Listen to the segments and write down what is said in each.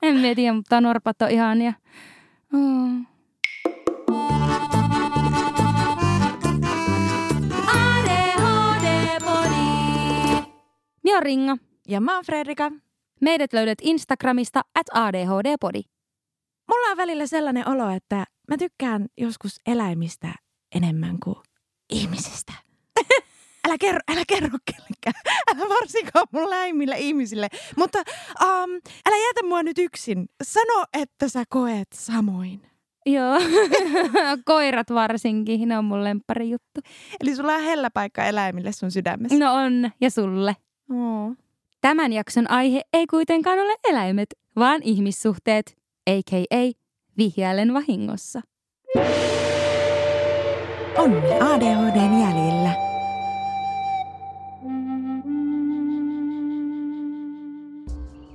en mä tiedä, mutta norpat on ihania. Oh. Minä Ringa. Ja mä oon Fredrika. Meidät löydät Instagramista at ADHD-podi. Mulla on välillä sellainen olo, että mä tykkään joskus eläimistä enemmän kuin ihmisistä. Älä kerro, älä kerro kellekään. Älä varsinkaan mun läimille ihmisille. Mutta um, älä jätä mua nyt yksin. Sano, että sä koet samoin. Joo, koirat varsinkin, ne on mun lemppari juttu. Eli sulla on hellä paikka eläimille sun sydämessä. No on, ja sulle. Oh. Tämän jakson aihe ei kuitenkaan ole eläimet, vaan ihmissuhteet, a.k.a. vihjailen vahingossa. Onni ADHDn jäljillä.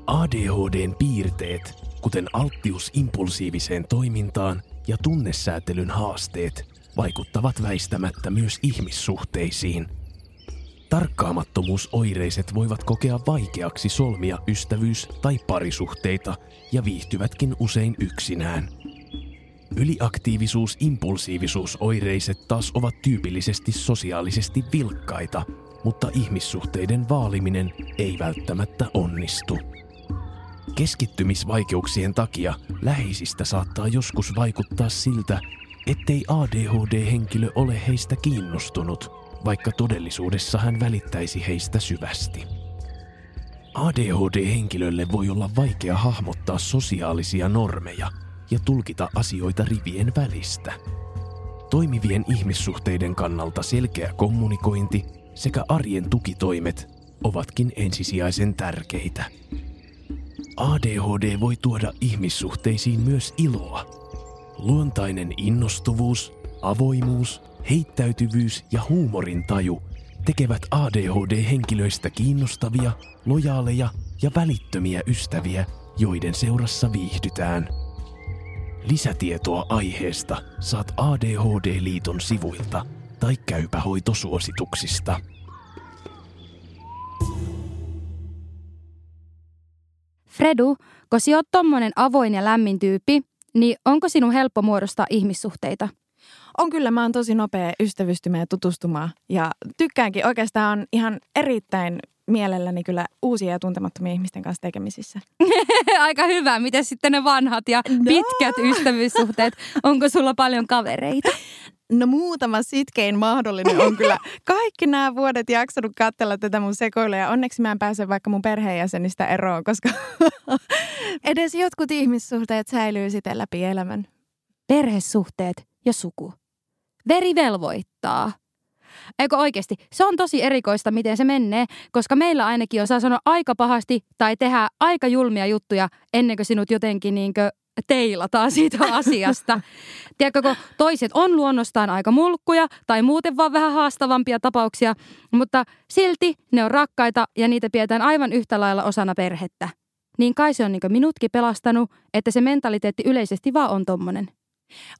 ADHDn piirteet, kuten alttius impulsiiviseen toimintaan ja tunnesäätelyn haasteet, vaikuttavat väistämättä myös ihmissuhteisiin. Tarkkaamattomuusoireiset voivat kokea vaikeaksi solmia ystävyys- tai parisuhteita ja viihtyvätkin usein yksinään. Yliaktiivisuus-impulsiivisuusoireiset taas ovat tyypillisesti sosiaalisesti vilkkaita, mutta ihmissuhteiden vaaliminen ei välttämättä onnistu. Keskittymisvaikeuksien takia läheisistä saattaa joskus vaikuttaa siltä, ettei ADHD-henkilö ole heistä kiinnostunut, vaikka todellisuudessa hän välittäisi heistä syvästi. ADHD-henkilölle voi olla vaikea hahmottaa sosiaalisia normeja ja tulkita asioita rivien välistä. Toimivien ihmissuhteiden kannalta selkeä kommunikointi sekä arjen tukitoimet ovatkin ensisijaisen tärkeitä. ADHD voi tuoda ihmissuhteisiin myös iloa. Luontainen innostuvuus, avoimuus, heittäytyvyys ja huumorintaju tekevät ADHD-henkilöistä kiinnostavia, lojaaleja ja välittömiä ystäviä, joiden seurassa viihdytään. Lisätietoa aiheesta saat ADHD-liiton sivuilta tai käypähoitosuosituksista. Fredu, kun sä oot tommonen avoin ja lämmin tyyppi, niin onko sinun helppo muodostaa ihmissuhteita? On kyllä, mä oon tosi nopea ystävystymään ja tutustumaan. Ja tykkäänkin oikeastaan on ihan erittäin mielelläni kyllä uusia ja tuntemattomia ihmisten kanssa tekemisissä. Aika hyvä. Miten sitten ne vanhat ja No. pitkät ystävyyssuhteet? Onko sulla paljon kavereita? No muutama sitkein mahdollinen on kyllä kaikki nämä vuodet jaksanut katsella tätä mun sekoilua ja onneksi mä en pääse vaikka mun perheenjäsenistä eroon, koska edes jotkut ihmissuhteet säilyy sitten läpi elämän. Perhesuhteet ja suku. Veri velvoittaa. Eikö oikeasti? Se on tosi erikoista, miten se menee, koska meillä ainakin osaa sanoa aika pahasti tai tehdä aika julmia juttuja ennen kuin sinut jotenkin niinkö teilataan siitä asiasta. Tiedätkö, kun toiset on luonnostaan aika mulkkuja tai muuten vaan vähän haastavampia tapauksia, mutta silti ne on rakkaita ja niitä pidetään aivan yhtä lailla osana perhettä. Niin kai se on niin minutkin pelastanut, että se mentaliteetti yleisesti vaan on tommonen.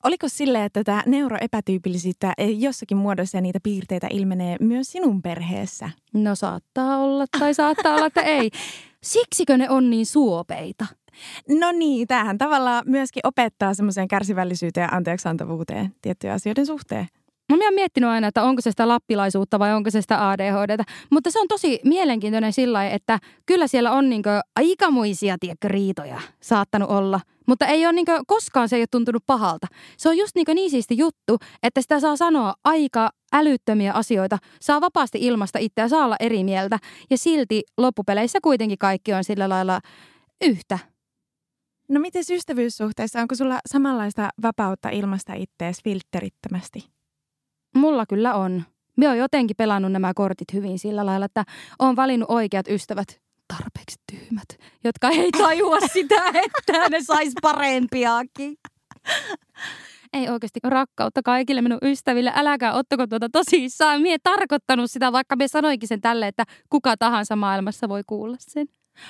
Oliko sille, että tämä neuroepätyypillisyyttä jossakin muodossa ja niitä piirteitä ilmenee myös sinun perheessä? No saattaa olla tai saattaa olla, että ei. Siksikö ne on niin suopeita? No niin, tämähän tavallaan myöskin opettaa semmoiseen kärsivällisyyteen ja anteeksiantavuuteen tiettyjen asioiden suhteen. No minä olen miettinyt aina, että onko se sitä lappilaisuutta vai onko se sitä ADHDtä. Mutta se on tosi mielenkiintoinen sillä että kyllä siellä on niinkö aikamoisia tiedätkö, riitoja saattanut olla. Mutta ei ole niinkö, koskaan se ei ole tuntunut pahalta. Se on just niinkö niin siisti juttu, että sitä saa sanoa aika älyttömiä asioita. Saa vapaasti ilmasta itseä, saa olla eri mieltä. Ja silti loppupeleissä kuitenkin kaikki on sillä lailla yhtä. No miten ystävyyssuhteessa, onko sulla samanlaista vapautta ilmasta ittees filterittömästi? Mulla kyllä on. Mä oon jotenkin pelannut nämä kortit hyvin sillä lailla, että oon valinnut oikeat ystävät, tarpeeksi tyhmät, jotka ei tajua sitä, että ne sais parempiakin. Ei oikeasti rakkautta kaikille minun ystäville. Äläkää ottako tuota tosissaan. Mie tarkoittanut sitä, vaikka me sanoinkin sen tälle, että kuka tahansa maailmassa voi kuulla sen.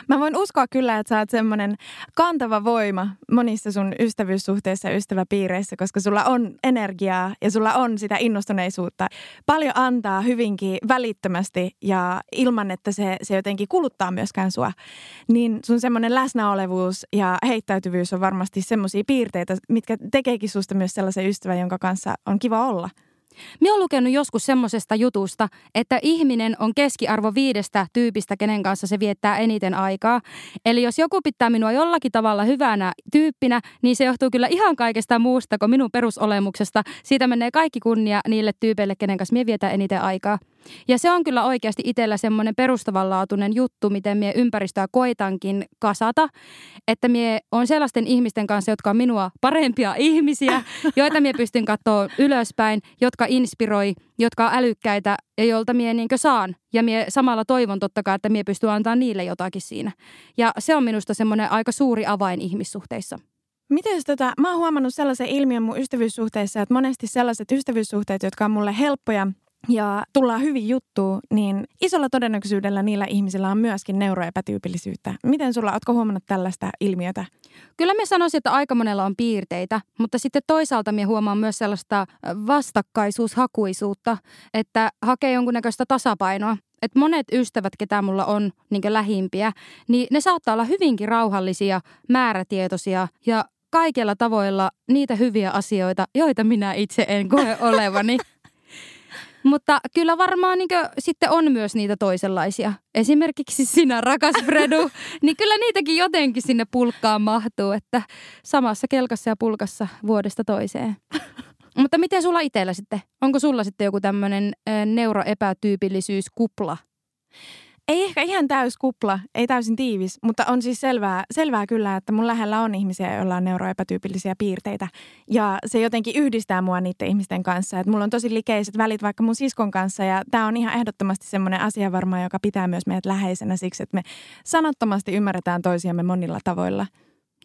Mä voin uskoa kyllä, että sä oot semmoinen kantava voima monissa sun ystävyyssuhteissa ja ystäväpiireissä, koska sulla on energiaa ja sulla on sitä innostuneisuutta. Paljon antaa hyvinkin välittömästi ja ilman, että se, se jotenkin kuluttaa myöskään sua. Niin sun semmoinen läsnäolevuus ja heittäytyvyys on varmasti semmoisia piirteitä, mitkä tekeekin susta myös sellaisen ystävän, jonka kanssa on kiva olla. Minä olen lukenut joskus semmoisesta jutusta, että ihminen on keskiarvo viidestä tyypistä, kenen kanssa se viettää eniten aikaa. Eli jos joku pitää minua jollakin tavalla hyvänä tyyppinä, niin se johtuu kyllä ihan kaikesta muusta kuin minun perusolemuksesta. Siitä menee kaikki kunnia niille tyypeille, kenen kanssa minä vietän eniten aikaa. Ja se on kyllä oikeasti itsellä semmoinen perustavanlaatuinen juttu, miten mie ympäristöä koitankin kasata. Että mie on sellaisten ihmisten kanssa, jotka on minua parempia ihmisiä, joita mie pystyn katsoa ylöspäin, jotka inspiroi, jotka on älykkäitä ja joilta mie niinkö saan. Ja mie samalla toivon totta kai, että mie pystyn antaa niille jotakin siinä. Ja se on minusta semmoinen aika suuri avain ihmissuhteissa. Miten tota, mä oon huomannut sellaisen ilmiön mun ystävyyssuhteissa, että monesti sellaiset ystävyyssuhteet, jotka on mulle helppoja ja tullaan hyvin juttuun, niin isolla todennäköisyydellä niillä ihmisillä on myöskin neuroepätyypillisyyttä. Miten sulla, ootko huomannut tällaista ilmiötä? Kyllä me sanoisin, että aika monella on piirteitä, mutta sitten toisaalta me huomaan myös sellaista vastakkaisuushakuisuutta, että hakee jonkunnäköistä tasapainoa. Että monet ystävät, ketä mulla on niin lähimpiä, niin ne saattaa olla hyvinkin rauhallisia, määrätietoisia ja kaikilla tavoilla niitä hyviä asioita, joita minä itse en koe olevani. Mutta kyllä varmaan niin sitten on myös niitä toisenlaisia. Esimerkiksi sinä, rakas Fredu, niin kyllä niitäkin jotenkin sinne pulkkaan mahtuu, että samassa kelkassa ja pulkassa vuodesta toiseen. Mutta miten sulla itsellä sitten? Onko sulla sitten joku tämmöinen neuroepätyypillisyyskupla? Ei ehkä ihan täys kupla, ei täysin tiivis, mutta on siis selvää, selvää kyllä, että mun lähellä on ihmisiä, joilla on neuroepätyypillisiä piirteitä. Ja se jotenkin yhdistää mua niiden ihmisten kanssa. Että mulla on tosi likeiset välit vaikka mun siskon kanssa ja tämä on ihan ehdottomasti semmoinen asia varmaan, joka pitää myös meidät läheisenä siksi, että me sanottomasti ymmärretään toisiamme monilla tavoilla.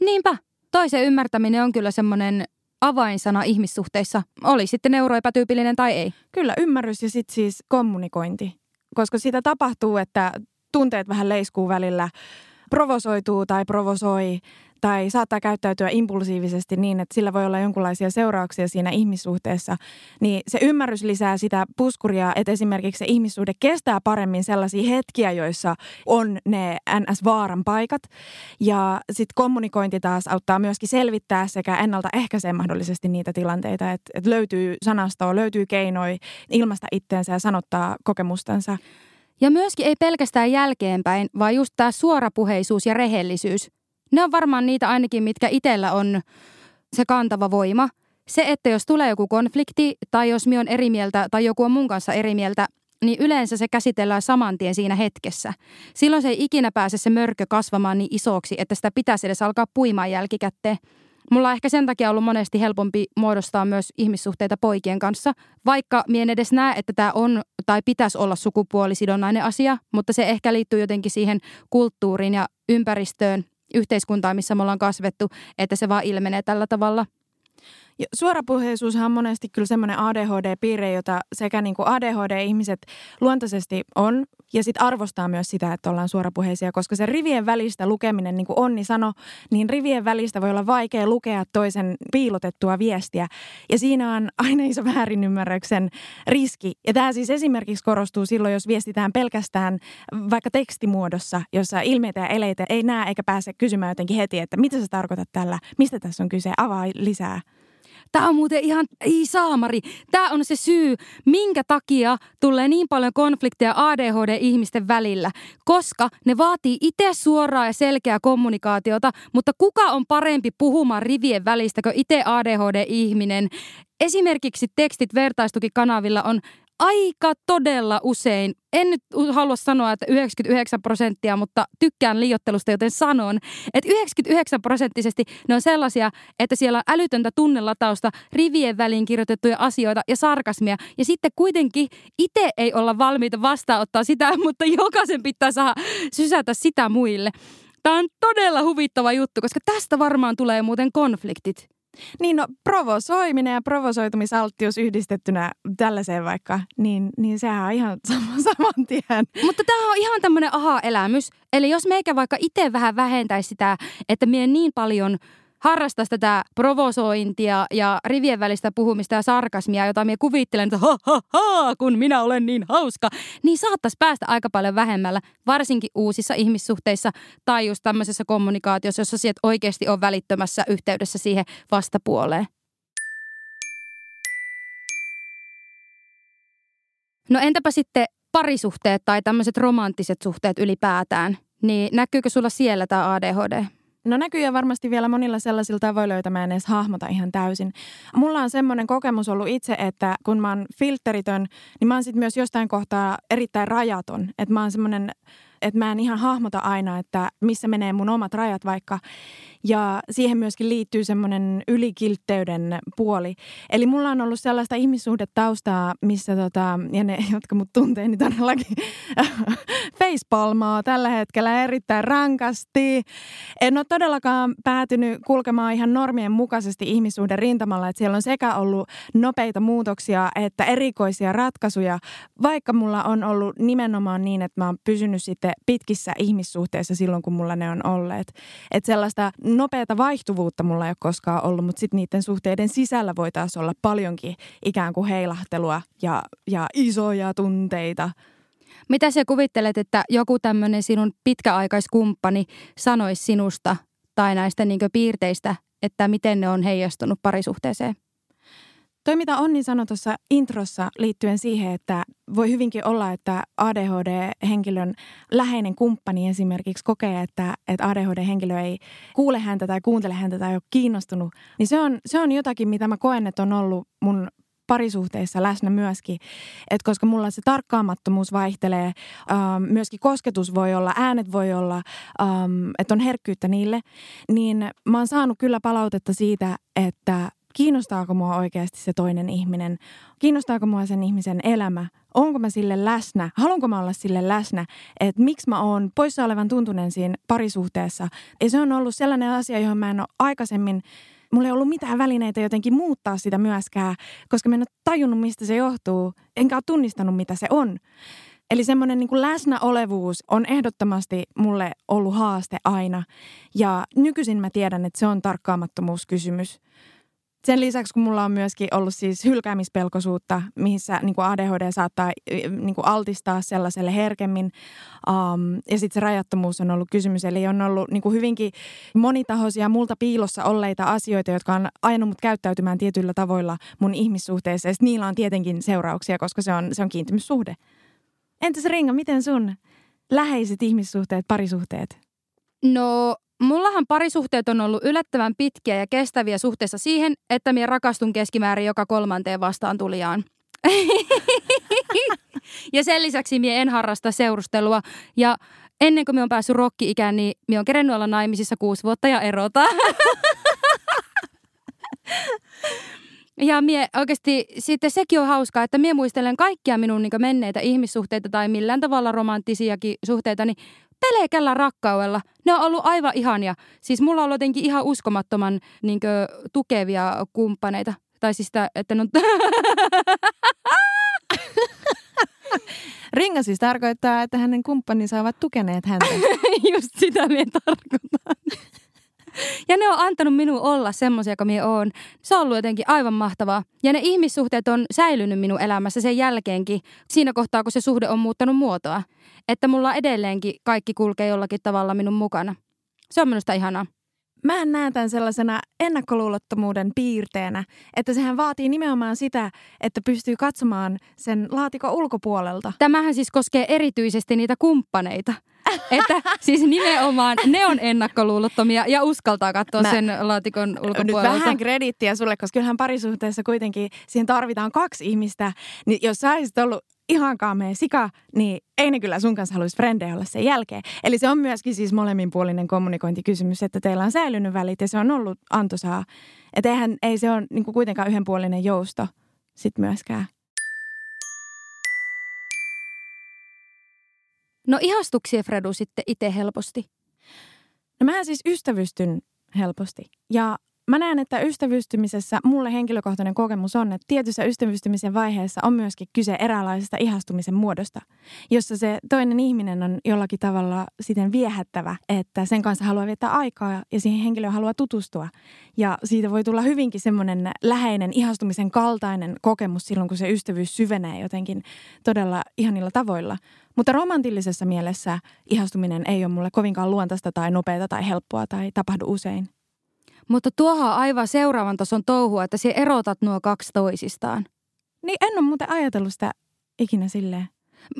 Niinpä. Toisen ymmärtäminen on kyllä semmoinen avainsana ihmissuhteissa, oli sitten neuroepätyypillinen tai ei. Kyllä, ymmärrys ja sitten siis kommunikointi koska sitä tapahtuu, että tunteet vähän leiskuu välillä, provosoituu tai provosoi tai saattaa käyttäytyä impulsiivisesti niin, että sillä voi olla jonkinlaisia seurauksia siinä ihmissuhteessa, niin se ymmärrys lisää sitä puskuria, että esimerkiksi se ihmissuhde kestää paremmin sellaisia hetkiä, joissa on ne NS-vaaran paikat. Ja sitten kommunikointi taas auttaa myöskin selvittää sekä ennaltaehkäisee mahdollisesti niitä tilanteita, että, että löytyy sanastoa, löytyy keinoja ilmasta itteensä ja sanottaa kokemustansa. Ja myöskin ei pelkästään jälkeenpäin, vaan just tämä suorapuheisuus ja rehellisyys. Ne on varmaan niitä ainakin, mitkä itsellä on se kantava voima. Se, että jos tulee joku konflikti tai jos mi on eri mieltä tai joku on mun kanssa eri mieltä, niin yleensä se käsitellään saman tien siinä hetkessä. Silloin se ei ikinä pääse se mörkö kasvamaan niin isoksi, että sitä pitäisi edes alkaa puimaan jälkikäteen. Mulla on ehkä sen takia ollut monesti helpompi muodostaa myös ihmissuhteita poikien kanssa, vaikka mien edes näe, että tämä on tai pitäisi olla sukupuolisidonnainen asia, mutta se ehkä liittyy jotenkin siihen kulttuuriin ja ympäristöön, yhteiskuntaan, missä me ollaan kasvettu, että se vaan ilmenee tällä tavalla – Suorapuheisuushan on monesti kyllä semmoinen ADHD-piirre, jota sekä niin kuin ADHD-ihmiset luontaisesti on ja sitten arvostaa myös sitä, että ollaan suorapuheisia, koska se rivien välistä lukeminen, niin kuin Onni sanoi, niin rivien välistä voi olla vaikea lukea toisen piilotettua viestiä. Ja siinä on aina iso väärinymmärryksen riski. Ja tämä siis esimerkiksi korostuu silloin, jos viestitään pelkästään vaikka tekstimuodossa, jossa ilmeitä ja eleitä ei näe eikä pääse kysymään jotenkin heti, että mitä sä tarkoitat tällä, mistä tässä on kyse, avaa lisää. Tämä on muuten ihan, ei saamari, tämä on se syy, minkä takia tulee niin paljon konflikteja ADHD-ihmisten välillä. Koska ne vaatii itse suoraa ja selkeää kommunikaatiota, mutta kuka on parempi puhumaan rivien välistä kuin itse ADHD-ihminen? Esimerkiksi tekstit vertaistukikanavilla on aika todella usein, en nyt halua sanoa, että 99 prosenttia, mutta tykkään liiottelusta, joten sanon, että 99 prosenttisesti ne on sellaisia, että siellä on älytöntä tunnelatausta, rivien väliin kirjoitettuja asioita ja sarkasmia. Ja sitten kuitenkin itse ei olla valmiita vastaanottaa sitä, mutta jokaisen pitää saada sysätä sitä muille. Tämä on todella huvittava juttu, koska tästä varmaan tulee muuten konfliktit. Niin no, provosoiminen ja provosoitumisalttius yhdistettynä tällaiseen vaikka, niin, niin sehän on ihan sama, saman tien. Mutta tämä on ihan tämmöinen aha-elämys. Eli jos meikä vaikka itse vähän vähentäisi sitä, että mie niin paljon harrastaisi tätä provosointia ja rivien välistä puhumista ja sarkasmia, jota minä kuvittelen, että ha, ha, ha, kun minä olen niin hauska, niin saattaisi päästä aika paljon vähemmällä, varsinkin uusissa ihmissuhteissa tai just tämmöisessä kommunikaatiossa, jossa sieltä oikeasti on välittömässä yhteydessä siihen vastapuoleen. No entäpä sitten parisuhteet tai tämmöiset romanttiset suhteet ylipäätään, niin näkyykö sulla siellä tämä ADHD? No näkyy varmasti vielä monilla sellaisilla tavoilla, joita mä en edes hahmota ihan täysin. Mulla on semmoinen kokemus ollut itse, että kun mä oon filteritön, niin mä oon sitten myös jostain kohtaa erittäin rajaton. Että mä oon semmoinen että mä en ihan hahmota aina, että missä menee mun omat rajat vaikka. Ja siihen myöskin liittyy semmoinen ylikiltteyden puoli. Eli mulla on ollut sellaista ihmissuhdetaustaa, missä tota, ja ne, jotka mut tuntee, niin todellakin facepalmaa tällä hetkellä erittäin rankasti. En ole todellakaan päätynyt kulkemaan ihan normien mukaisesti ihmissuhden rintamalla, että siellä on sekä ollut nopeita muutoksia että erikoisia ratkaisuja, vaikka mulla on ollut nimenomaan niin, että mä oon pysynyt sitten pitkissä ihmissuhteissa silloin, kun mulla ne on olleet. Että sellaista nopeata vaihtuvuutta mulla ei ole koskaan ollut, mutta sitten niiden suhteiden sisällä voi taas olla paljonkin ikään kuin heilahtelua ja, ja isoja tunteita. Mitä sä kuvittelet, että joku tämmöinen sinun pitkäaikaiskumppani sanoisi sinusta tai näistä niin piirteistä, että miten ne on heijastunut parisuhteeseen? Toi mitä Onni sanoi tuossa introssa liittyen siihen, että voi hyvinkin olla, että ADHD-henkilön läheinen kumppani esimerkiksi kokee, että, että ADHD-henkilö ei kuule häntä tai kuuntele häntä tai ole kiinnostunut, niin se on, se on jotakin, mitä mä koen, että on ollut mun parisuhteissa läsnä myöskin. Et koska mulla se tarkkaamattomuus vaihtelee, ähm, myöskin kosketus voi olla, äänet voi olla, ähm, että on herkkyyttä niille, niin mä oon saanut kyllä palautetta siitä, että kiinnostaako mua oikeasti se toinen ihminen, kiinnostaako mua sen ihmisen elämä, onko mä sille läsnä, haluanko mä olla sille läsnä, että miksi mä oon poissa olevan tuntunen siinä parisuhteessa. Ja se on ollut sellainen asia, johon mä en ole aikaisemmin, mulla ei ollut mitään välineitä jotenkin muuttaa sitä myöskään, koska mä en ole tajunnut, mistä se johtuu, enkä ole tunnistanut, mitä se on. Eli semmoinen niin kuin läsnäolevuus on ehdottomasti mulle ollut haaste aina. Ja nykyisin mä tiedän, että se on tarkkaamattomuuskysymys. Sen lisäksi, kun mulla on myöskin ollut siis hylkäämispelkoisuutta, missä niin kuin ADHD saattaa niin kuin altistaa sellaiselle herkemmin. Um, ja sitten se rajattomuus on ollut kysymys. Eli on ollut niin kuin hyvinkin monitahoisia multa piilossa olleita asioita, jotka on ajanut mut käyttäytymään tietyillä tavoilla mun ihmissuhteessa. Ja niillä on tietenkin seurauksia, koska se on, se on kiintymyssuhde. Entäs Ringa, miten sun läheiset ihmissuhteet, parisuhteet? No Mullahan parisuhteet on ollut yllättävän pitkiä ja kestäviä suhteessa siihen, että minä rakastun keskimäärin joka kolmanteen vastaan tulijaan. ja sen lisäksi minä en harrasta seurustelua ja ennen kuin minä on päässyt rokki-ikään, niin minä on kerennyt olla naimisissa kuusi vuotta ja erota. Ja mie oikeasti sitten sekin on hauskaa, että mie muistelen kaikkia minun niin menneitä ihmissuhteita tai millään tavalla romanttisiakin suhteita, niin pelkällä rakkaudella. Ne on ollut aivan ihania. Siis mulla on ollut jotenkin ihan uskomattoman niin kuin, tukevia kumppaneita. Tai siis sitä, että ne on... Ringa siis tarkoittaa, että hänen kumppaninsa ovat tukeneet häntä. Just sitä minä tarkoitan. Ja ne on antanut minun olla semmoisia, kuin minä oon. Se on ollut jotenkin aivan mahtavaa. Ja ne ihmissuhteet on säilynyt minun elämässä sen jälkeenkin, siinä kohtaa, kun se suhde on muuttanut muotoa. Että mulla edelleenkin kaikki kulkee jollakin tavalla minun mukana. Se on minusta ihanaa. Mä näen tämän sellaisena ennakkoluulottomuuden piirteenä, että sehän vaatii nimenomaan sitä, että pystyy katsomaan sen laatikon ulkopuolelta. Tämähän siis koskee erityisesti niitä kumppaneita. Että siis nimenomaan ne on ennakkoluulottomia ja uskaltaa katsoa Mä, sen laatikon ulkopuolelta. Nyt vähän kredittiä sulle, koska kyllähän parisuhteessa kuitenkin siihen tarvitaan kaksi ihmistä. Niin jos sä olisit ollut ihan kaamea sika, niin ei ne kyllä sun kanssa haluaisi frendejä olla sen jälkeen. Eli se on myöskin siis molemminpuolinen kommunikointikysymys, että teillä on säilynyt välit ja se on ollut antoisaa. Että eihän, ei se ole niin kuitenkaan yhdenpuolinen jousto sit myöskään. No ihastuksia Fredu sitten itse helposti? No mä siis ystävystyn helposti. Ja mä näen, että ystävystymisessä mulle henkilökohtainen kokemus on, että tietyssä ystävystymisen vaiheessa on myöskin kyse eräänlaisesta ihastumisen muodosta, jossa se toinen ihminen on jollakin tavalla siten viehättävä, että sen kanssa haluaa viettää aikaa ja siihen henkilöön haluaa tutustua. Ja siitä voi tulla hyvinkin semmoinen läheinen ihastumisen kaltainen kokemus silloin, kun se ystävyys syvenee jotenkin todella ihanilla tavoilla. Mutta romantillisessa mielessä ihastuminen ei ole mulle kovinkaan luontaista tai nopeata tai helppoa tai tapahdu usein. Mutta tuohon on aivan seuraavan tason touhua, että se erotat nuo kaksi toisistaan. Niin en ole muuten ajatellut sitä ikinä silleen.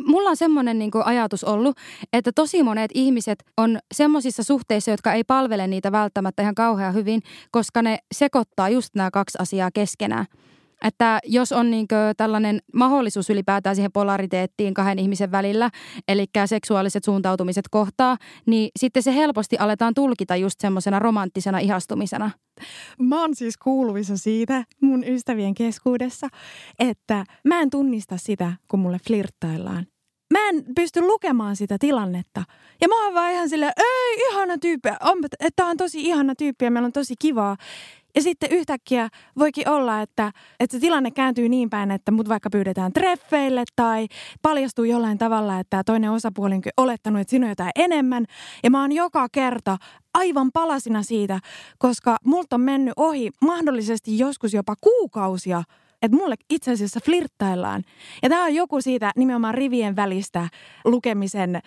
Mulla on semmoinen niin ajatus ollut, että tosi monet ihmiset on semmoisissa suhteissa, jotka ei palvele niitä välttämättä ihan kauhean hyvin, koska ne sekoittaa just nämä kaksi asiaa keskenään. Että jos on niin tällainen mahdollisuus ylipäätään siihen polariteettiin kahden ihmisen välillä, eli seksuaaliset suuntautumiset kohtaa, niin sitten se helposti aletaan tulkita just semmoisena romanttisena ihastumisena. Mä oon siis kuuluvissa siitä mun ystävien keskuudessa, että mä en tunnista sitä, kun mulle flirttaillaan mä en pysty lukemaan sitä tilannetta. Ja mä oon vaan ihan silleen, ei, ihana tyyppi, on, että on tosi ihana tyyppi ja meillä on tosi kivaa. Ja sitten yhtäkkiä voikin olla, että, että se tilanne kääntyy niin päin, että mut vaikka pyydetään treffeille tai paljastuu jollain tavalla, että toinen osapuoli on olettanut, että sinun on jotain enemmän. Ja mä oon joka kerta aivan palasina siitä, koska multa on mennyt ohi mahdollisesti joskus jopa kuukausia että mulle itse asiassa flirttaillaan. Ja tämä on joku siitä nimenomaan rivien välistä lukemisen äh,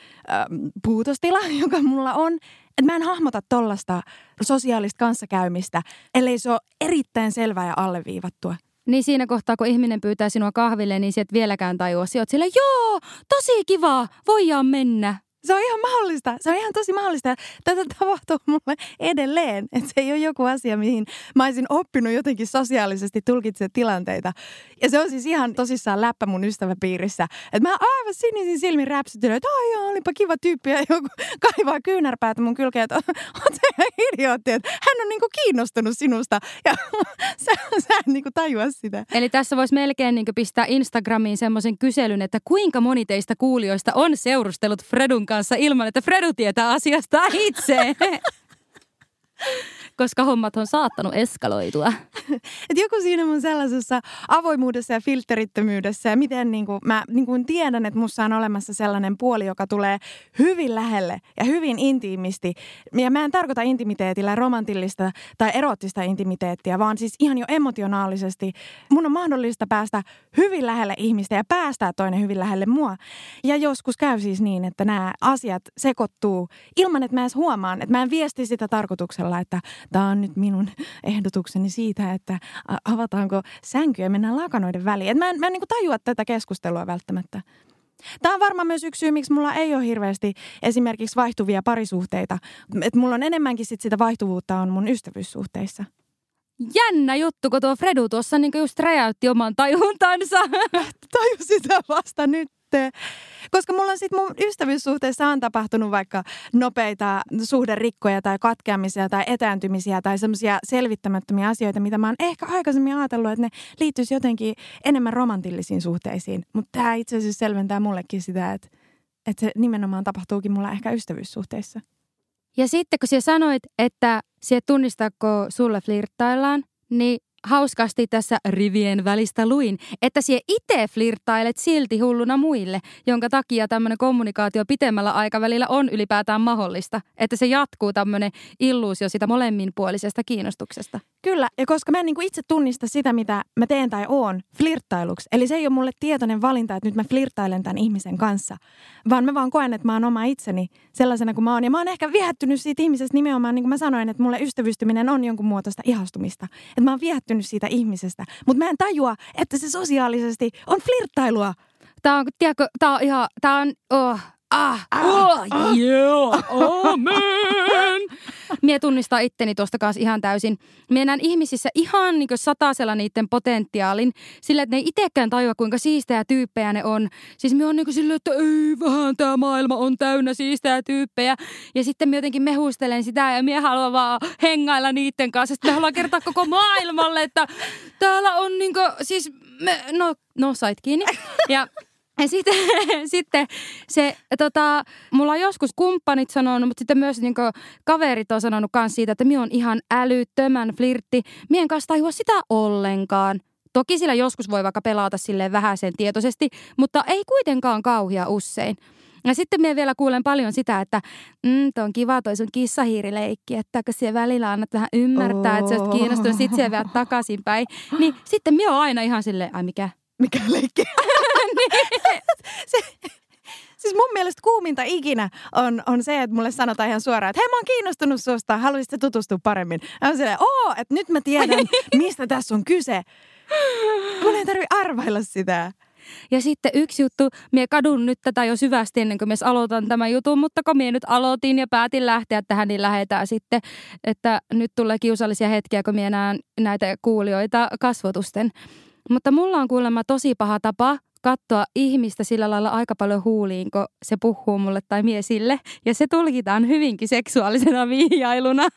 puutostila, joka mulla on. Että mä en hahmota tollasta sosiaalista kanssakäymistä, ellei se ole erittäin selvää ja alleviivattua. Niin siinä kohtaa, kun ihminen pyytää sinua kahville, niin sieltä vieläkään tajua. Sinä sille, joo, tosi kivaa, voidaan mennä. Se on ihan mahdollista. Se on ihan tosi mahdollista. Tätä tapahtuu mulle edelleen. Että se ei ole joku asia, mihin mä olisin oppinut jotenkin sosiaalisesti tulkitsemaan tilanteita. Ja se on siis ihan tosissaan läppä mun ystäväpiirissä. Että mä aivan sinisin silmin räpsyttelin, että ai joo, olipa kiva tyyppi. Ja joku kaivaa kyynärpäätä mun kylkeen, että oot se ihan idiootti, että hän on niinku kiinnostunut sinusta. Ja sä, sä et niinku tajua sitä. Eli tässä voisi melkein niinku pistää Instagramiin semmoisen kyselyn, että kuinka moni teistä kuulijoista on seurustellut Fredun kanssa ilman, että Fredu tietää asiasta itse. koska hommat on saattanut eskaloitua. Et joku siinä mun sellaisessa avoimuudessa ja filterittömyydessä ja miten niin kuin, mä niin kuin tiedän, että mussa on olemassa sellainen puoli, joka tulee hyvin lähelle ja hyvin intiimisti. Ja mä en tarkoita intimiteetillä romantillista tai erottista intimiteettiä, vaan siis ihan jo emotionaalisesti. Mun on mahdollista päästä hyvin lähelle ihmistä ja päästää toinen hyvin lähelle mua. Ja joskus käy siis niin, että nämä asiat sekoittuu ilman, että mä edes huomaan, että mä en viesti sitä tarkoituksella, että tämä on nyt minun ehdotukseni siitä, että avataanko sänkyä ja mennään lakanoiden väliin. Et mä en, mä en niin tajua tätä keskustelua välttämättä. Tämä on varmaan myös yksi syy, miksi mulla ei ole hirveästi esimerkiksi vaihtuvia parisuhteita. Et mulla on enemmänkin sit sitä vaihtuvuutta on mun ystävyyssuhteissa. Jännä juttu, kun tuo Fredu tuossa niin just räjäytti oman tajuntansa. Taju sitä vasta nyt sitten, koska mulla on sitten mun ystävyyssuhteessa on tapahtunut vaikka nopeita suhderikkoja tai katkeamisia tai etääntymisiä tai semmoisia selvittämättömiä asioita, mitä mä oon ehkä aikaisemmin ajatellut, että ne liittyisi jotenkin enemmän romantillisiin suhteisiin. Mutta tämä itse asiassa selventää mullekin sitä, että, että se nimenomaan tapahtuukin mulla ehkä ystävyyssuhteissa. Ja sitten kun sä sanoit, että sä tunnistaako sulle flirttaillaan, niin hauskasti tässä rivien välistä luin, että sie itse flirttailet silti hulluna muille, jonka takia tämmöinen kommunikaatio pitemmällä aikavälillä on ylipäätään mahdollista. Että se jatkuu tämmöinen illuusio sitä molemminpuolisesta kiinnostuksesta. Kyllä, ja koska mä en niin kuin itse tunnista sitä, mitä mä teen tai oon flirttailuksi. Eli se ei ole mulle tietoinen valinta, että nyt mä flirttailen tämän ihmisen kanssa. Vaan mä vaan koen, että mä oon oma itseni sellaisena kuin mä oon. Ja mä oon ehkä viehättynyt siitä ihmisestä nimenomaan, niin kuin mä sanoin, että mulle ystävystyminen on jonkun muotoista ihastumista. Että mä oon viehättynyt siitä ihmisestä. Mutta mä en tajua, että se sosiaalisesti on flirttailua. Tää on, tiedätkö, tää on ihan, tää on, oh, ah, ah, oh, ah. yeah, amen. Mie tunnistaa itteni tuosta kanssa ihan täysin. Mie näen ihmisissä ihan niin satasella niiden potentiaalin, sillä että ne ei itsekään tajua, kuinka siistejä tyyppejä ne on. Siis me on niin silleen, että ei vähän tämä maailma on täynnä siistejä tyyppejä. Ja sitten me jotenkin mehustelen sitä ja mie haluan vaan hengailla niiden kanssa. Sitten me haluan kertoa koko maailmalle, että täällä on niin kuin, siis, me, no, no sait kiinni. Ja Ja sitten, sitten se, tota, mulla on joskus kumppanit sanonut, mutta sitten myös niin kaverit on sanonut myös siitä, että minä on ihan älyttömän flirtti. Mien kanssa tajua sitä ollenkaan. Toki sillä joskus voi vaikka pelata silleen vähäisen tietoisesti, mutta ei kuitenkaan kauhia usein. Ja sitten minä vielä kuulen paljon sitä, että mm, on kiva toi sun kissahiirileikki, että kun siellä välillä annat vähän ymmärtää, oh. että sä oot kiinnostunut, sit siellä vielä takaisinpäin. Niin sitten minä oon aina ihan silleen, ai mikä? Mikä leikki? niin. se, Siis mun mielestä kuuminta ikinä on, on se, että mulle sanotaan ihan suoraan, että hei mä oon kiinnostunut susta, haluaisitko tutustua paremmin? Ja on silleen, oo, että nyt mä tiedän, mistä tässä on kyse. Kun ei tarvi arvailla sitä. Ja sitten yksi juttu, mie kadun nyt tätä jo syvästi ennen kuin mies aloitan tämän jutun, mutta kun mie nyt aloitin ja päätin lähteä tähän, niin lähetään sitten, että nyt tulee kiusallisia hetkiä, kun mie näen näitä kuulijoita kasvotusten. Mutta mulla on kuulemma tosi paha tapa katsoa ihmistä sillä lailla aika paljon huuliin, kun se puhuu mulle tai miesille. Ja se tulkitaan hyvinkin seksuaalisena vihjailuna.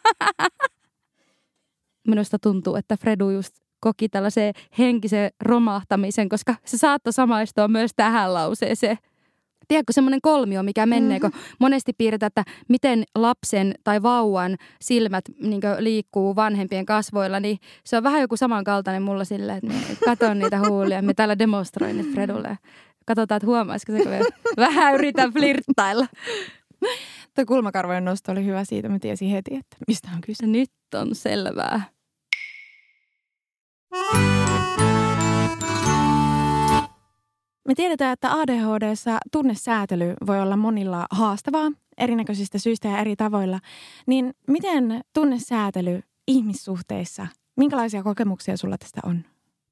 Minusta tuntuu, että Fredu just koki tällaisen henkisen romahtamisen, koska se saattoi samaistua myös tähän lauseeseen. Tiedätkö, semmoinen kolmio, mikä menee, kun mm-hmm. monesti piirretään, että miten lapsen tai vauvan silmät niin liikkuu vanhempien kasvoilla, niin se on vähän joku samankaltainen mulla silleen, että katon niitä huulia. Me täällä demonstroin nyt Fredulle. Katsotaan, että huomaisiko se, kun vähän yritän flirttailla. Tuo kulmakarvojen nosto oli hyvä siitä. Mä tiesin heti, että mistä on kyse. Nyt on selvää. Me tiedetään, että ADHDssa tunnesäätely voi olla monilla haastavaa erinäköisistä syistä ja eri tavoilla. Niin miten tunnesäätely ihmissuhteissa, minkälaisia kokemuksia sulla tästä on?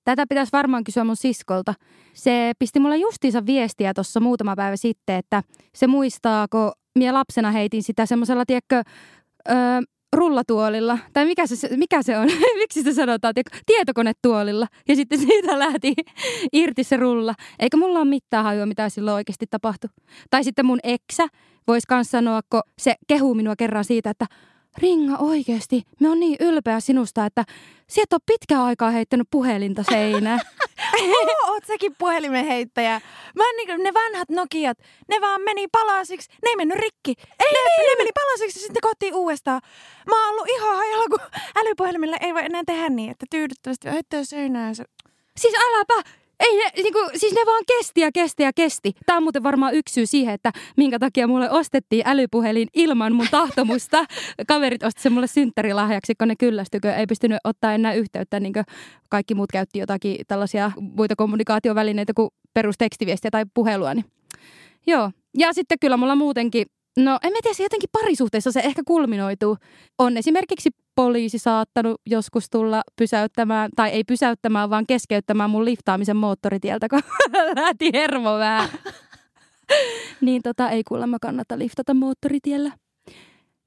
Tätä pitäisi varmaan kysyä mun siskolta. Se pisti mulle justiinsa viestiä tuossa muutama päivä sitten, että se muistaa, kun mie lapsena heitin sitä semmoisella, tiedätkö, öö, rullatuolilla, tai mikä se, mikä se on, miksi sitä sanotaan, tietokonetuolilla. Ja sitten siitä lähti irti se rulla. Eikä mulla ole mitään hajua, mitä silloin oikeasti tapahtui. Tai sitten mun eksä voisi myös sanoa, kun se kehuu minua kerran siitä, että Ringa oikeasti, me on niin ylpeä sinusta, että sieltä on pitkään aikaa heittänyt puhelinta seinään. Oo, oot säkin puhelimen heittäjä. Mä niin, ne vanhat Nokiat, ne vaan meni palasiksi. Ne ei mennyt rikki. Ei, ne, niin. ne meni palasiksi sitten kotiin uudestaan. Mä oon ollut ihan hajalla, kun älypuhelimilla ei voi enää tehdä niin, että tyydyttävästi heittää seinään. Siis äläpä! Ei ne, niinku, siis ne vaan kesti ja kesti ja kesti. Tämä on muuten varmaan yksi syy siihen, että minkä takia mulle ostettiin älypuhelin ilman mun tahtomusta. Kaverit osti sen mulle synttärilahjaksi, kun ne kyllästykö. Ei pystynyt ottaa enää yhteyttä, niin kuin kaikki muut käytti jotakin tällaisia muita kommunikaatiovälineitä kuin perustekstiviestiä tai puhelua. Niin. Joo. Ja sitten kyllä mulla muutenkin No en mä tiedä, se jotenkin parisuhteessa se ehkä kulminoituu. On esimerkiksi poliisi saattanut joskus tulla pysäyttämään, tai ei pysäyttämään, vaan keskeyttämään mun liftaamisen moottoritieltä, kun lähti hermo vähän. niin tota, ei kuulemma kannata liftata moottoritiellä.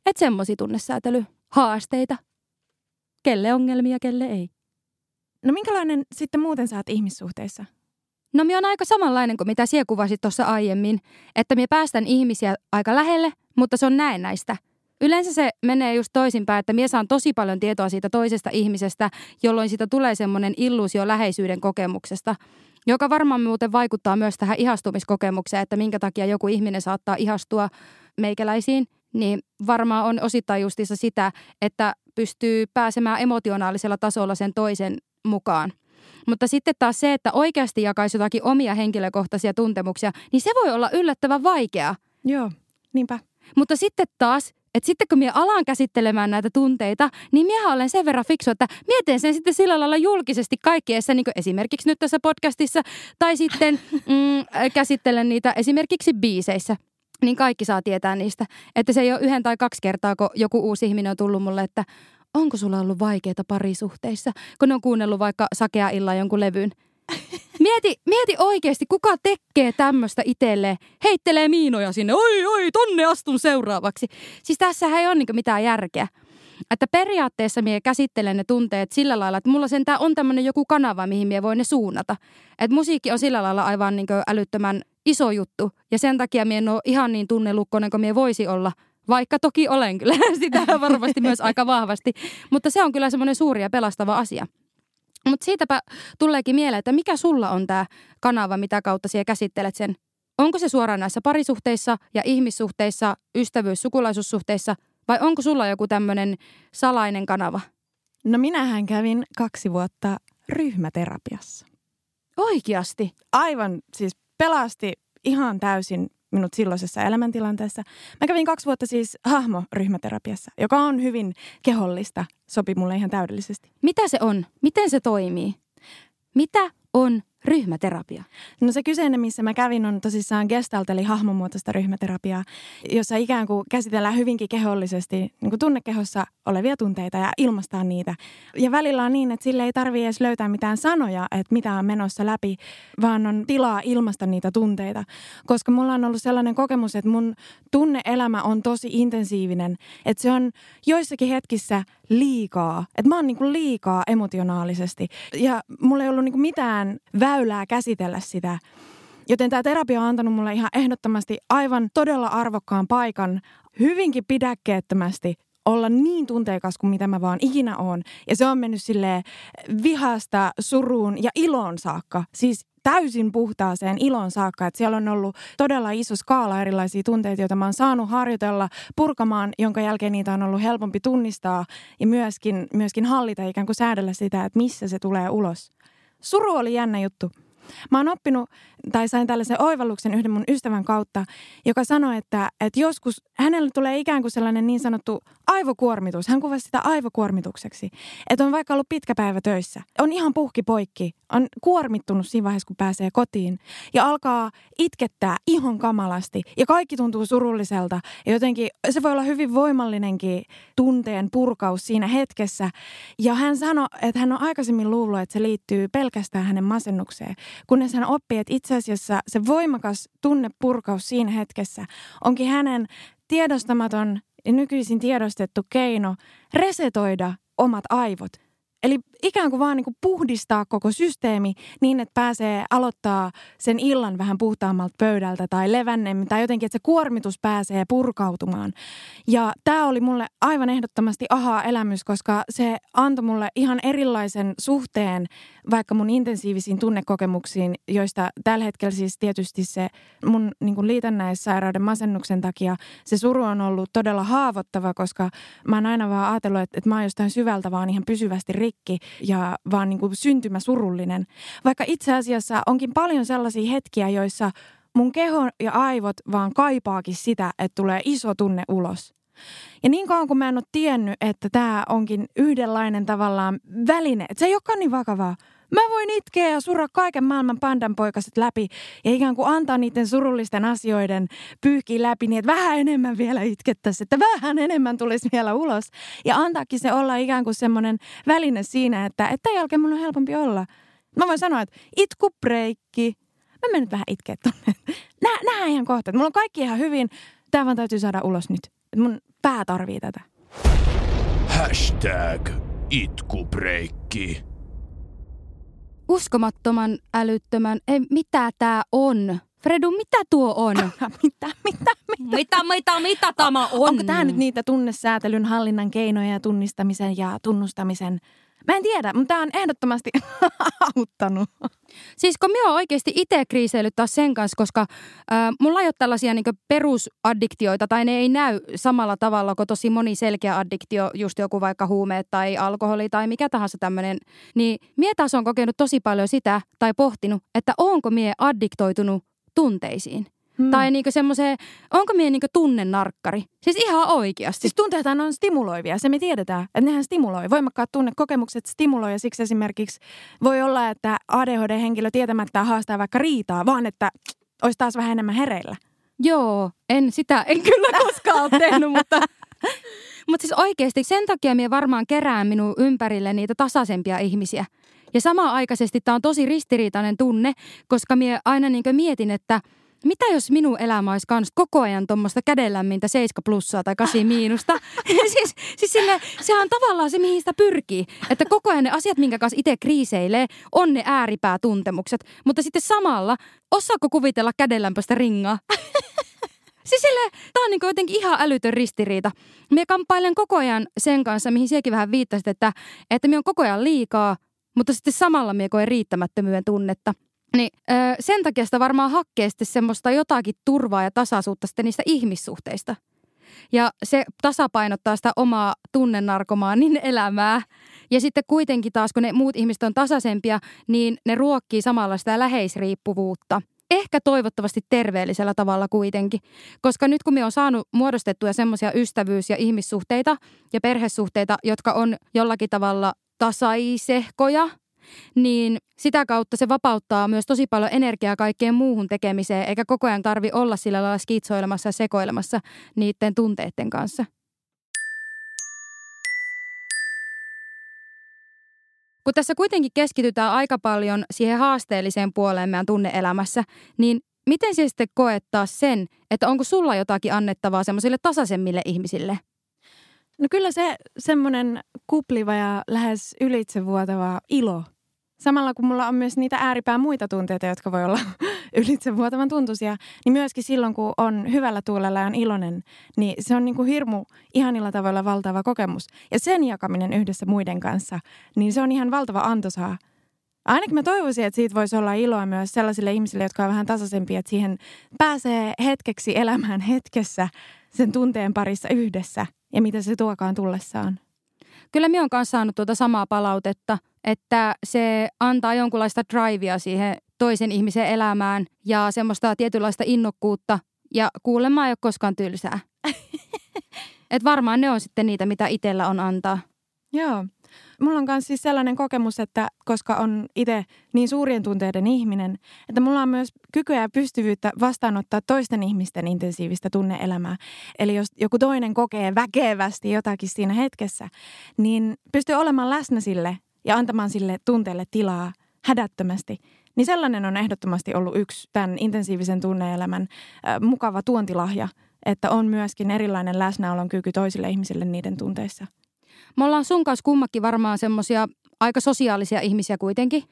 Et semmosia tunnesäätely, haasteita. Kelle ongelmia, kelle ei. No minkälainen sitten muuten saat ihmissuhteissa? No minä on aika samanlainen kuin mitä sinä kuvasit tuossa aiemmin, että minä päästän ihmisiä aika lähelle, mutta se on näennäistä. Yleensä se menee just toisinpäin, että minä saan tosi paljon tietoa siitä toisesta ihmisestä, jolloin siitä tulee semmoinen illuusio läheisyyden kokemuksesta, joka varmaan muuten vaikuttaa myös tähän ihastumiskokemukseen, että minkä takia joku ihminen saattaa ihastua meikäläisiin, niin varmaan on osittain justissa sitä, että pystyy pääsemään emotionaalisella tasolla sen toisen mukaan. Mutta sitten taas se, että oikeasti jakaisi jotakin omia henkilökohtaisia tuntemuksia, niin se voi olla yllättävän vaikeaa. Joo, niinpä. Mutta sitten taas, että sitten kun minä alan käsittelemään näitä tunteita, niin minä olen sen verran fiksu, että mietin sen sitten sillä lailla julkisesti kaikkiessa, niin kuin esimerkiksi nyt tässä podcastissa, tai sitten mm, käsittelen niitä esimerkiksi biiseissä niin kaikki saa tietää niistä. Että se ei ole yhden tai kaksi kertaa, kun joku uusi ihminen on tullut mulle, että onko sulla ollut vaikeita parisuhteissa, kun ne on kuunnellut vaikka sakea illa jonkun levyn. Mieti, mieti oikeasti, kuka tekee tämmöistä itselleen, heittelee miinoja sinne, oi oi, tonne astun seuraavaksi. Siis tässä ei ole niin mitään järkeä. Että periaatteessa minä käsittelen ne tunteet sillä lailla, että mulla sentään on tämmöinen joku kanava, mihin minä voin ne suunnata. Että musiikki on sillä lailla aivan niin älyttömän iso juttu. Ja sen takia minä en ole ihan niin tunnelukkoinen kuin minä voisi olla – vaikka toki olen kyllä sitä varmasti myös aika vahvasti. Mutta se on kyllä semmoinen suuri ja pelastava asia. Mutta siitäpä tuleekin mieleen, että mikä sulla on tämä kanava, mitä kautta siellä käsittelet sen? Onko se suoraan näissä parisuhteissa ja ihmissuhteissa, ystävyys- sukulaisuussuhteissa vai onko sulla joku tämmöinen salainen kanava? No minähän kävin kaksi vuotta ryhmäterapiassa. Oikeasti? Aivan siis pelasti ihan täysin minut silloisessa elämäntilanteessa. Mä kävin kaksi vuotta siis hahmoryhmäterapiassa, joka on hyvin kehollista, sopi mulle ihan täydellisesti. Mitä se on? Miten se toimii? Mitä on ryhmäterapia? No se kyseinen, missä mä kävin, on tosissaan gestalt, eli hahmomuotoista ryhmäterapiaa, jossa ikään kuin käsitellään hyvinkin kehollisesti niin kuin tunnekehossa olevia tunteita ja ilmastaa niitä. Ja välillä on niin, että sille ei tarvitse edes löytää mitään sanoja, että mitä on menossa läpi, vaan on tilaa ilmasta niitä tunteita. Koska mulla on ollut sellainen kokemus, että mun tunneelämä on tosi intensiivinen, että se on joissakin hetkissä liikaa. Että mä oon niin kuin liikaa emotionaalisesti. Ja mulla ei ollut niin kuin mitään väylää käsitellä sitä. Joten tämä terapia on antanut mulle ihan ehdottomasti aivan todella arvokkaan paikan hyvinkin pidäkkeettömästi olla niin tunteikas kuin mitä mä vaan ikinä oon. Ja se on mennyt sille vihasta, suruun ja iloon saakka. Siis täysin puhtaaseen ilon saakka. Että siellä on ollut todella iso skaala erilaisia tunteita, joita mä oon saanut harjoitella purkamaan, jonka jälkeen niitä on ollut helpompi tunnistaa ja myöskin, myöskin hallita ikään kuin säädellä sitä, että missä se tulee ulos. Suru oli jännä juttu. Mä oon oppinut, tai sain tällaisen oivalluksen yhden mun ystävän kautta, joka sanoi, että, että joskus hänelle tulee ikään kuin sellainen niin sanottu aivokuormitus. Hän kuvasi sitä aivokuormitukseksi. Että on vaikka ollut pitkä päivä töissä. On ihan puhki poikki. On kuormittunut siinä vaiheessa, kun pääsee kotiin. Ja alkaa itkettää ihon kamalasti. Ja kaikki tuntuu surulliselta. Ja jotenkin se voi olla hyvin voimallinenkin tunteen purkaus siinä hetkessä. Ja hän sanoi, että hän on aikaisemmin luullut, että se liittyy pelkästään hänen masennukseen. Kunnes hän oppii, että itse asiassa se voimakas tunnepurkaus siinä hetkessä onkin hänen tiedostamaton ja nykyisin tiedostettu keino resetoida omat aivot. Eli ikään kuin vaan niin kuin puhdistaa koko systeemi niin, että pääsee aloittaa sen illan vähän puhtaammalta pöydältä tai levännemmin tai jotenkin, että se kuormitus pääsee purkautumaan. Ja tämä oli mulle aivan ehdottomasti aha-elämys, koska se antoi mulle ihan erilaisen suhteen vaikka mun intensiivisiin tunnekokemuksiin, joista tällä hetkellä siis tietysti se mun niin kuin liitännäissairauden masennuksen takia se suru on ollut todella haavoittava, koska mä oon aina vaan ajatellut, että, että mä oon jostain syvältä vaan ihan pysyvästi rikki ja vaan niin kuin syntymä surullinen. Vaikka itse asiassa onkin paljon sellaisia hetkiä, joissa mun keho ja aivot vaan kaipaakin sitä, että tulee iso tunne ulos. Ja niin kauan kuin mä en ole tiennyt, että tämä onkin yhdenlainen tavallaan väline, että se ei olekaan niin vakavaa. Mä voin itkeä ja surra kaiken maailman pandan poikaset läpi ja ikään kuin antaa niiden surullisten asioiden pyyhkiä läpi niin, että vähän enemmän vielä itkettäisiin, että vähän enemmän tulisi vielä ulos. Ja antaakin se olla ikään kuin semmoinen väline siinä, että, että jälkeen mun on helpompi olla. Mä voin sanoa, että itkubreikki. Mä menen vähän itkeä tonne. Nää, nää ihan kohta. Mulla on kaikki ihan hyvin. Tää vaan täytyy saada ulos nyt. Mun pää tarvii tätä. Hashtag itkubreikki. Uskomattoman älyttömän. Ei, mitä tää on? Fredu, mitä tuo on? mitä, mitä, mitä? Mitä, mitä, mitä tämä on? Onko tämä nyt niitä tunnesäätelyn hallinnan keinoja ja tunnistamisen ja tunnustamisen? Mä en tiedä, mutta tämä on ehdottomasti auttanut. Siis kun minä olen oikeasti itse kriiseillyt taas sen kanssa, koska äh, mulla ei ole tällaisia niin perusaddiktioita tai ne ei näy samalla tavalla kuin tosi moni selkeä addiktio, just joku vaikka huumeet tai alkoholi tai mikä tahansa tämmöinen. Niin mie taas on kokenut tosi paljon sitä tai pohtinut, että onko mie addiktoitunut tunteisiin. Hmm. Tai niinku semmoiseen, onko mie niinku tunnenarkkari? Siis ihan oikeasti. Siis tunteethan on stimuloivia, se me tiedetään, että nehän stimuloi. Voimakkaat tunnekokemukset stimuloi ja siksi esimerkiksi voi olla, että ADHD-henkilö tietämättä haastaa vaikka riitaa, vaan että olisi taas vähän enemmän hereillä. Joo, en sitä, en kyllä koskaan ole tehnyt, mutta... Mutta siis oikeasti sen takia minä varmaan kerään minun ympärille niitä tasaisempia ihmisiä. Ja samaan aikaisesti tämä on tosi ristiriitainen tunne, koska minä aina niin mietin, että – mitä jos minun elämä olisi kans koko ajan tuommoista kädenlämmintä 7 plussaa tai 8 miinusta? siis, siis sille, sehän on tavallaan se, mihin sitä pyrkii. Että koko ajan ne asiat, minkä kanssa itse kriiseilee, on ne ääripäätuntemukset. Mutta sitten samalla, osaako kuvitella kädenlämpöistä ringaa? Siis sille, tää on niin jotenkin ihan älytön ristiriita. Mie kamppailen koko ajan sen kanssa, mihin siekin vähän viittasit, että, että me on koko ajan liikaa, mutta sitten samalla mie koen riittämättömyyden tunnetta. Niin öö, sen takia sitä varmaan hakkee sitten semmoista jotakin turvaa ja tasaisuutta sitten niistä ihmissuhteista. Ja se tasapainottaa sitä omaa tunnenarkomaanin elämää. Ja sitten kuitenkin taas, kun ne muut ihmiset on tasaisempia, niin ne ruokkii samalla sitä läheisriippuvuutta. Ehkä toivottavasti terveellisellä tavalla kuitenkin. Koska nyt kun me on saanut muodostettuja semmoisia ystävyys- ja ihmissuhteita ja perhesuhteita, jotka on jollakin tavalla tasaisehkoja, niin sitä kautta se vapauttaa myös tosi paljon energiaa kaikkeen muuhun tekemiseen, eikä koko ajan tarvi olla sillä lailla skitsoilemassa ja sekoilemassa niiden tunteiden kanssa. Kun tässä kuitenkin keskitytään aika paljon siihen haasteelliseen puoleen meidän tunneelämässä, niin miten se sitten koettaa sen, että onko sulla jotakin annettavaa semmoisille tasaisemmille ihmisille? No kyllä se semmoinen kupliva ja lähes ylitsevuotava ilo Samalla kun mulla on myös niitä ääripää muita tunteita, jotka voi olla ylitsevuotavan tuntuisia, niin myöskin silloin, kun on hyvällä tuulella ja on iloinen, niin se on niin kuin hirmu ihanilla tavalla valtava kokemus. Ja sen jakaminen yhdessä muiden kanssa, niin se on ihan valtava antoisaa. Ainakin mä toivoisin, että siitä voisi olla iloa myös sellaisille ihmisille, jotka on vähän tasaisempia, että siihen pääsee hetkeksi elämään hetkessä sen tunteen parissa yhdessä ja mitä se tuokaan tullessaan. Kyllä minä olen kanssa saanut tuota samaa palautetta, että se antaa jonkunlaista drivea siihen toisen ihmisen elämään ja semmoista tietynlaista innokkuutta ja kuulemma ei ole koskaan tylsää. Et varmaan ne on sitten niitä, mitä itsellä on antaa. Joo. Mulla on myös siis sellainen kokemus, että koska on itse niin suurien tunteiden ihminen, että mulla on myös kykyä ja pystyvyyttä vastaanottaa toisten ihmisten intensiivistä tunneelämää. Eli jos joku toinen kokee väkevästi jotakin siinä hetkessä, niin pystyy olemaan läsnä sille ja antamaan sille tunteelle tilaa hädättömästi. Niin sellainen on ehdottomasti ollut yksi tämän intensiivisen tunneelämän äh, mukava tuontilahja, että on myöskin erilainen läsnäolon kyky toisille ihmisille niiden tunteissa. Me ollaan sun kanssa kummakin varmaan semmoisia aika sosiaalisia ihmisiä kuitenkin.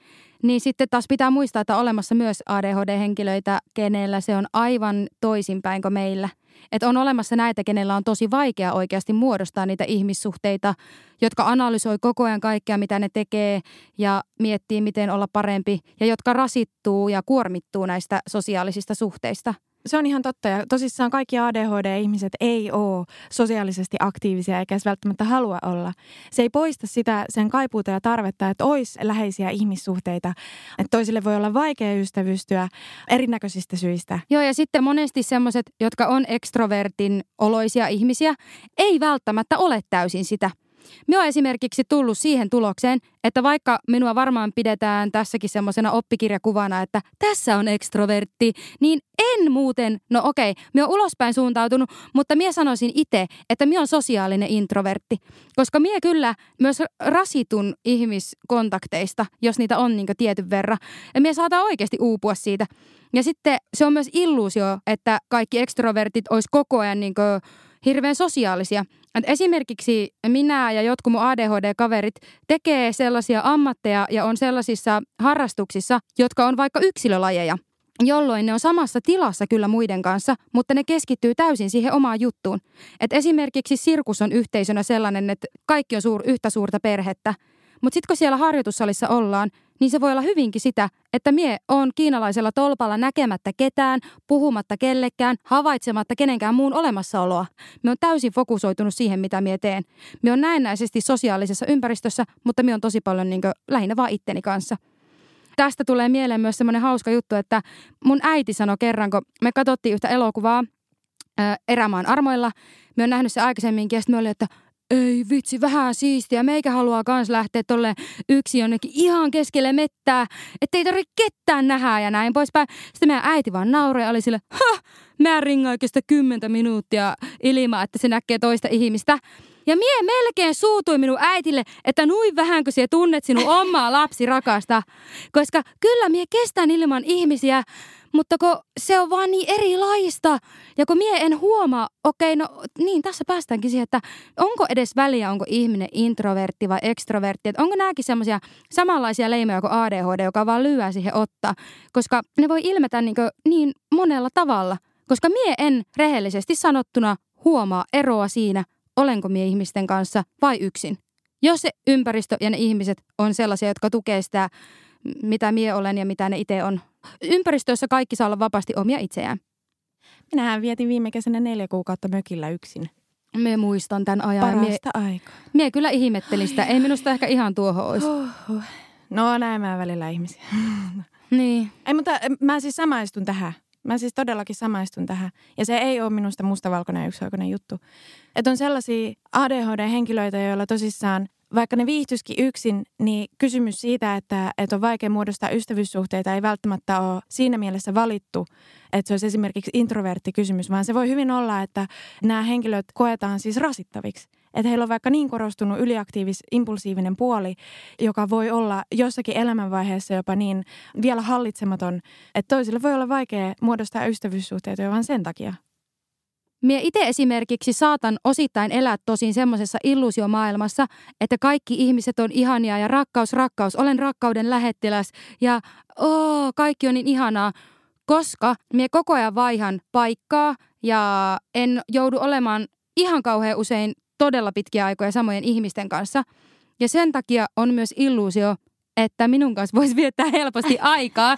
Niin sitten taas pitää muistaa, että on olemassa myös ADHD-henkilöitä, kenellä se on aivan toisinpäin kuin meillä. Että on olemassa näitä, kenellä on tosi vaikea oikeasti muodostaa niitä ihmissuhteita, jotka analysoi koko ajan kaikkea, mitä ne tekee ja miettii, miten olla parempi ja jotka rasittuu ja kuormittuu näistä sosiaalisista suhteista – se on ihan totta ja tosissaan kaikki ADHD-ihmiset ei ole sosiaalisesti aktiivisia eikä edes välttämättä halua olla. Se ei poista sitä sen kaipuuta ja tarvetta, että olisi läheisiä ihmissuhteita. Että toisille voi olla vaikea ystävystyä erinäköisistä syistä. Joo ja sitten monesti semmoiset, jotka on ekstrovertin oloisia ihmisiä, ei välttämättä ole täysin sitä – Minä olen esimerkiksi tullut siihen tulokseen, että vaikka minua varmaan pidetään tässäkin semmoisena oppikirjakuvana, että tässä on ekstrovertti, niin en muuten, no okei, minä olen ulospäin suuntautunut, mutta minä sanoisin itse, että minä olen sosiaalinen introvertti. Koska minä kyllä myös rasitun ihmiskontakteista, jos niitä on niin tietyn verran. Ja minä saatan oikeasti uupua siitä. Ja sitten se on myös illuusio, että kaikki ekstrovertit olisi koko ajan niin hirveän sosiaalisia. Et esimerkiksi minä ja jotkut mun ADHD-kaverit tekee sellaisia ammatteja ja on sellaisissa harrastuksissa, jotka on vaikka yksilölajeja jolloin ne on samassa tilassa kyllä muiden kanssa, mutta ne keskittyy täysin siihen omaan juttuun. Et esimerkiksi sirkus on yhteisönä sellainen, että kaikki on suur, yhtä suurta perhettä. Mutta sitten kun siellä harjoitussalissa ollaan, niin se voi olla hyvinkin sitä, että mie on kiinalaisella tolpalla näkemättä ketään, puhumatta kellekään, havaitsematta kenenkään muun olemassaoloa. Me on täysin fokusoitunut siihen, mitä mie teen. Me on näennäisesti sosiaalisessa ympäristössä, mutta me on tosi paljon niin lähinnä vaan itteni kanssa. Tästä tulee mieleen myös semmoinen hauska juttu, että mun äiti sanoi kerran, kun me katsottiin yhtä elokuvaa Erämaan armoilla. Me on nähnyt se aikaisemminkin ja sitten me oli, että ei vitsi, vähän siistiä. Meikä haluaa kans lähteä tolle yksi jonnekin ihan keskelle mettää, ettei tarvitse ketään nähdä ja näin poispäin. Sitten meidän äiti vaan nauroi ja oli sille, ha, mä ringaan sitä kymmentä minuuttia ilmaa, että se näkee toista ihmistä. Ja mie melkein suutui minun äitille, että nuin vähän kun sinä tunnet sinun omaa lapsi rakasta. Koska kyllä mie kestän ilman ihmisiä, mutta kun se on vaan niin erilaista. Ja kun mie en huomaa, okei, no niin, tässä päästäänkin siihen, että onko edes väliä, onko ihminen introvertti vai ekstrovertti. Että onko nämäkin semmoisia samanlaisia leimoja kuin ADHD, joka vaan lyö siihen ottaa. Koska ne voi ilmetä niin, niin monella tavalla. Koska mie en rehellisesti sanottuna huomaa eroa siinä, olenko mie ihmisten kanssa vai yksin. Jos se ympäristö ja ne ihmiset on sellaisia, jotka tukee sitä, mitä mie olen ja mitä ne itse on. Ympäristössä kaikki saa olla vapaasti omia itseään. Minähän vietin viime kesänä neljä kuukautta mökillä yksin. Me muistan tämän ajan. Mie, Parasta aikaa. mie kyllä ihmettelin sitä. Ei minusta ehkä ihan tuohon olisi. No näin mä välillä ihmisiä. Niin. Ei, mutta mä siis samaistun tähän. Mä siis todellakin samaistun tähän. Ja se ei ole minusta mustavalkoinen ja yksioikoinen juttu. Että on sellaisia ADHD-henkilöitä, joilla tosissaan, vaikka ne viihtyisikin yksin, niin kysymys siitä, että, että on vaikea muodostaa ystävyyssuhteita, ei välttämättä ole siinä mielessä valittu, että se olisi esimerkiksi introvertti kysymys, vaan se voi hyvin olla, että nämä henkilöt koetaan siis rasittaviksi. Että heillä on vaikka niin korostunut yliaktiivis, impulsiivinen puoli, joka voi olla jossakin elämänvaiheessa jopa niin vielä hallitsematon, että toisille voi olla vaikea muodostaa ystävyyssuhteita jo vain sen takia. Mie itse esimerkiksi saatan osittain elää tosin semmoisessa illuusiomaailmassa, että kaikki ihmiset on ihania ja rakkaus, rakkaus, olen rakkauden lähettiläs ja oo, kaikki on niin ihanaa, koska mie koko ajan vaihan paikkaa ja en joudu olemaan ihan kauhean usein todella pitkiä aikoja samojen ihmisten kanssa. Ja sen takia on myös illuusio, että minun kanssa voisi viettää helposti aikaa.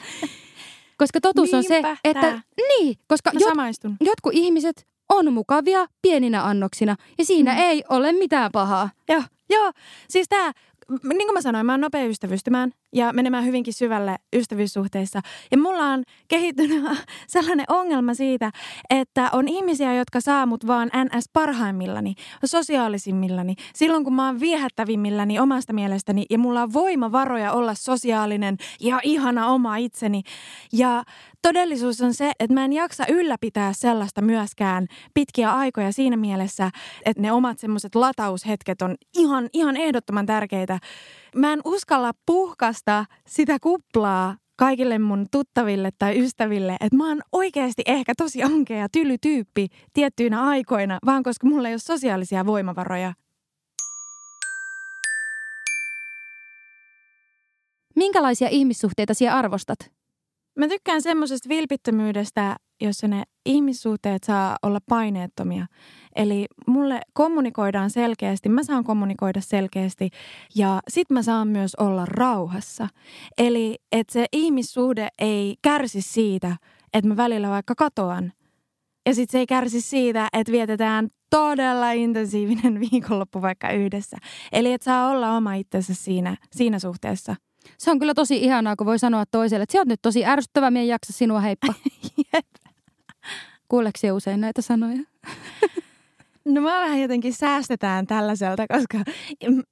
Koska totuus on se, Niinpä että tää. niin, koska Mä jot, samaistun. jotkut ihmiset on mukavia pieninä annoksina ja siinä Mm. ei ole mitään pahaa. Joo, joo. Siis tämä, niin kuin mä sanoin, mä oon nopea ystävystymään ja menemään hyvinkin syvälle ystävyyssuhteissa. Ja mulla on kehittynyt sellainen ongelma siitä, että on ihmisiä, jotka saa mut vaan NS parhaimmillani, sosiaalisimmillani, silloin kun mä oon viehättävimmilläni omasta mielestäni ja mulla on voimavaroja olla sosiaalinen ja ihana oma itseni. Ja todellisuus on se, että mä en jaksa ylläpitää sellaista myöskään pitkiä aikoja siinä mielessä, että ne omat semmoiset lataushetket on ihan, ihan ehdottoman tärkeitä. Mä en uskalla puhkasta sitä kuplaa kaikille mun tuttaville tai ystäville, että mä oon oikeasti ehkä tosi ankea ja tyly tyyppi tiettyinä aikoina, vaan koska mulla ei ole sosiaalisia voimavaroja. Minkälaisia ihmissuhteita siellä arvostat? Mä tykkään semmoisesta vilpittömyydestä, jossa ne ihmissuhteet saa olla paineettomia. Eli mulle kommunikoidaan selkeästi, mä saan kommunikoida selkeästi ja sit mä saan myös olla rauhassa. Eli että se ihmissuhde ei kärsi siitä, että mä välillä vaikka katoan. Ja sit se ei kärsi siitä, että vietetään todella intensiivinen viikonloppu vaikka yhdessä. Eli että saa olla oma itsensä siinä, siinä suhteessa. Se on kyllä tosi ihanaa, kun voi sanoa toiselle, että sä oot nyt tosi ärsyttävä, mie en jaksa sinua, heippa. Kuuleeko usein näitä sanoja? No mä vähän jotenkin säästetään tällaiselta, koska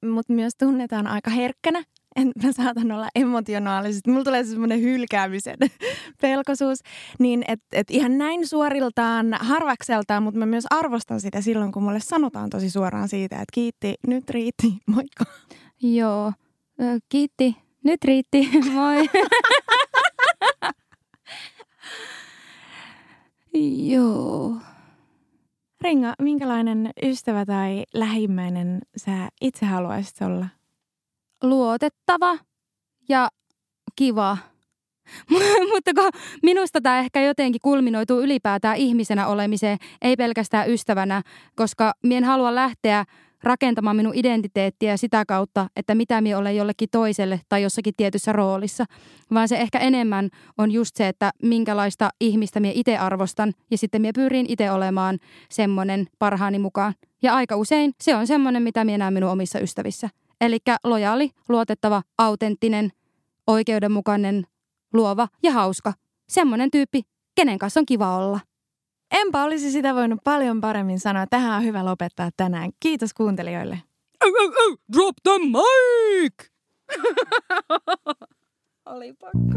mut myös tunnetaan aika herkkänä. En, mä saatan olla emotionaalisesti. Mulla tulee semmoinen hylkäämisen pelkosuus. Niin että et ihan näin suoriltaan, harvakseltaan, mutta mä myös arvostan sitä silloin, kun mulle sanotaan tosi suoraan siitä, että kiitti, nyt riitti, moikka. Joo. Kiitti. Nyt riitti. Moi. Joo. Ringa, minkälainen ystävä tai lähimmäinen sä itse haluaisit olla? luotettava ja kiva. Mutta kun minusta tämä ehkä jotenkin kulminoituu ylipäätään ihmisenä olemiseen, ei pelkästään ystävänä, koska mien halua lähteä rakentamaan minun identiteettiä sitä kautta, että mitä minä olen jollekin toiselle tai jossakin tietyssä roolissa, vaan se ehkä enemmän on just se, että minkälaista ihmistä minä itse arvostan ja sitten minä pyrin itse olemaan semmoinen parhaani mukaan. Ja aika usein se on semmoinen, mitä minä näen minun omissa ystävissä. Eli lojaali, luotettava, autenttinen, oikeudenmukainen, luova ja hauska. Semmoinen tyyppi, kenen kanssa on kiva olla. Enpä olisi sitä voinut paljon paremmin sanoa. Tähän on hyvä lopettaa tänään. Kiitos kuuntelijoille. Oh, oh, oh, drop the mic! Oli pakko.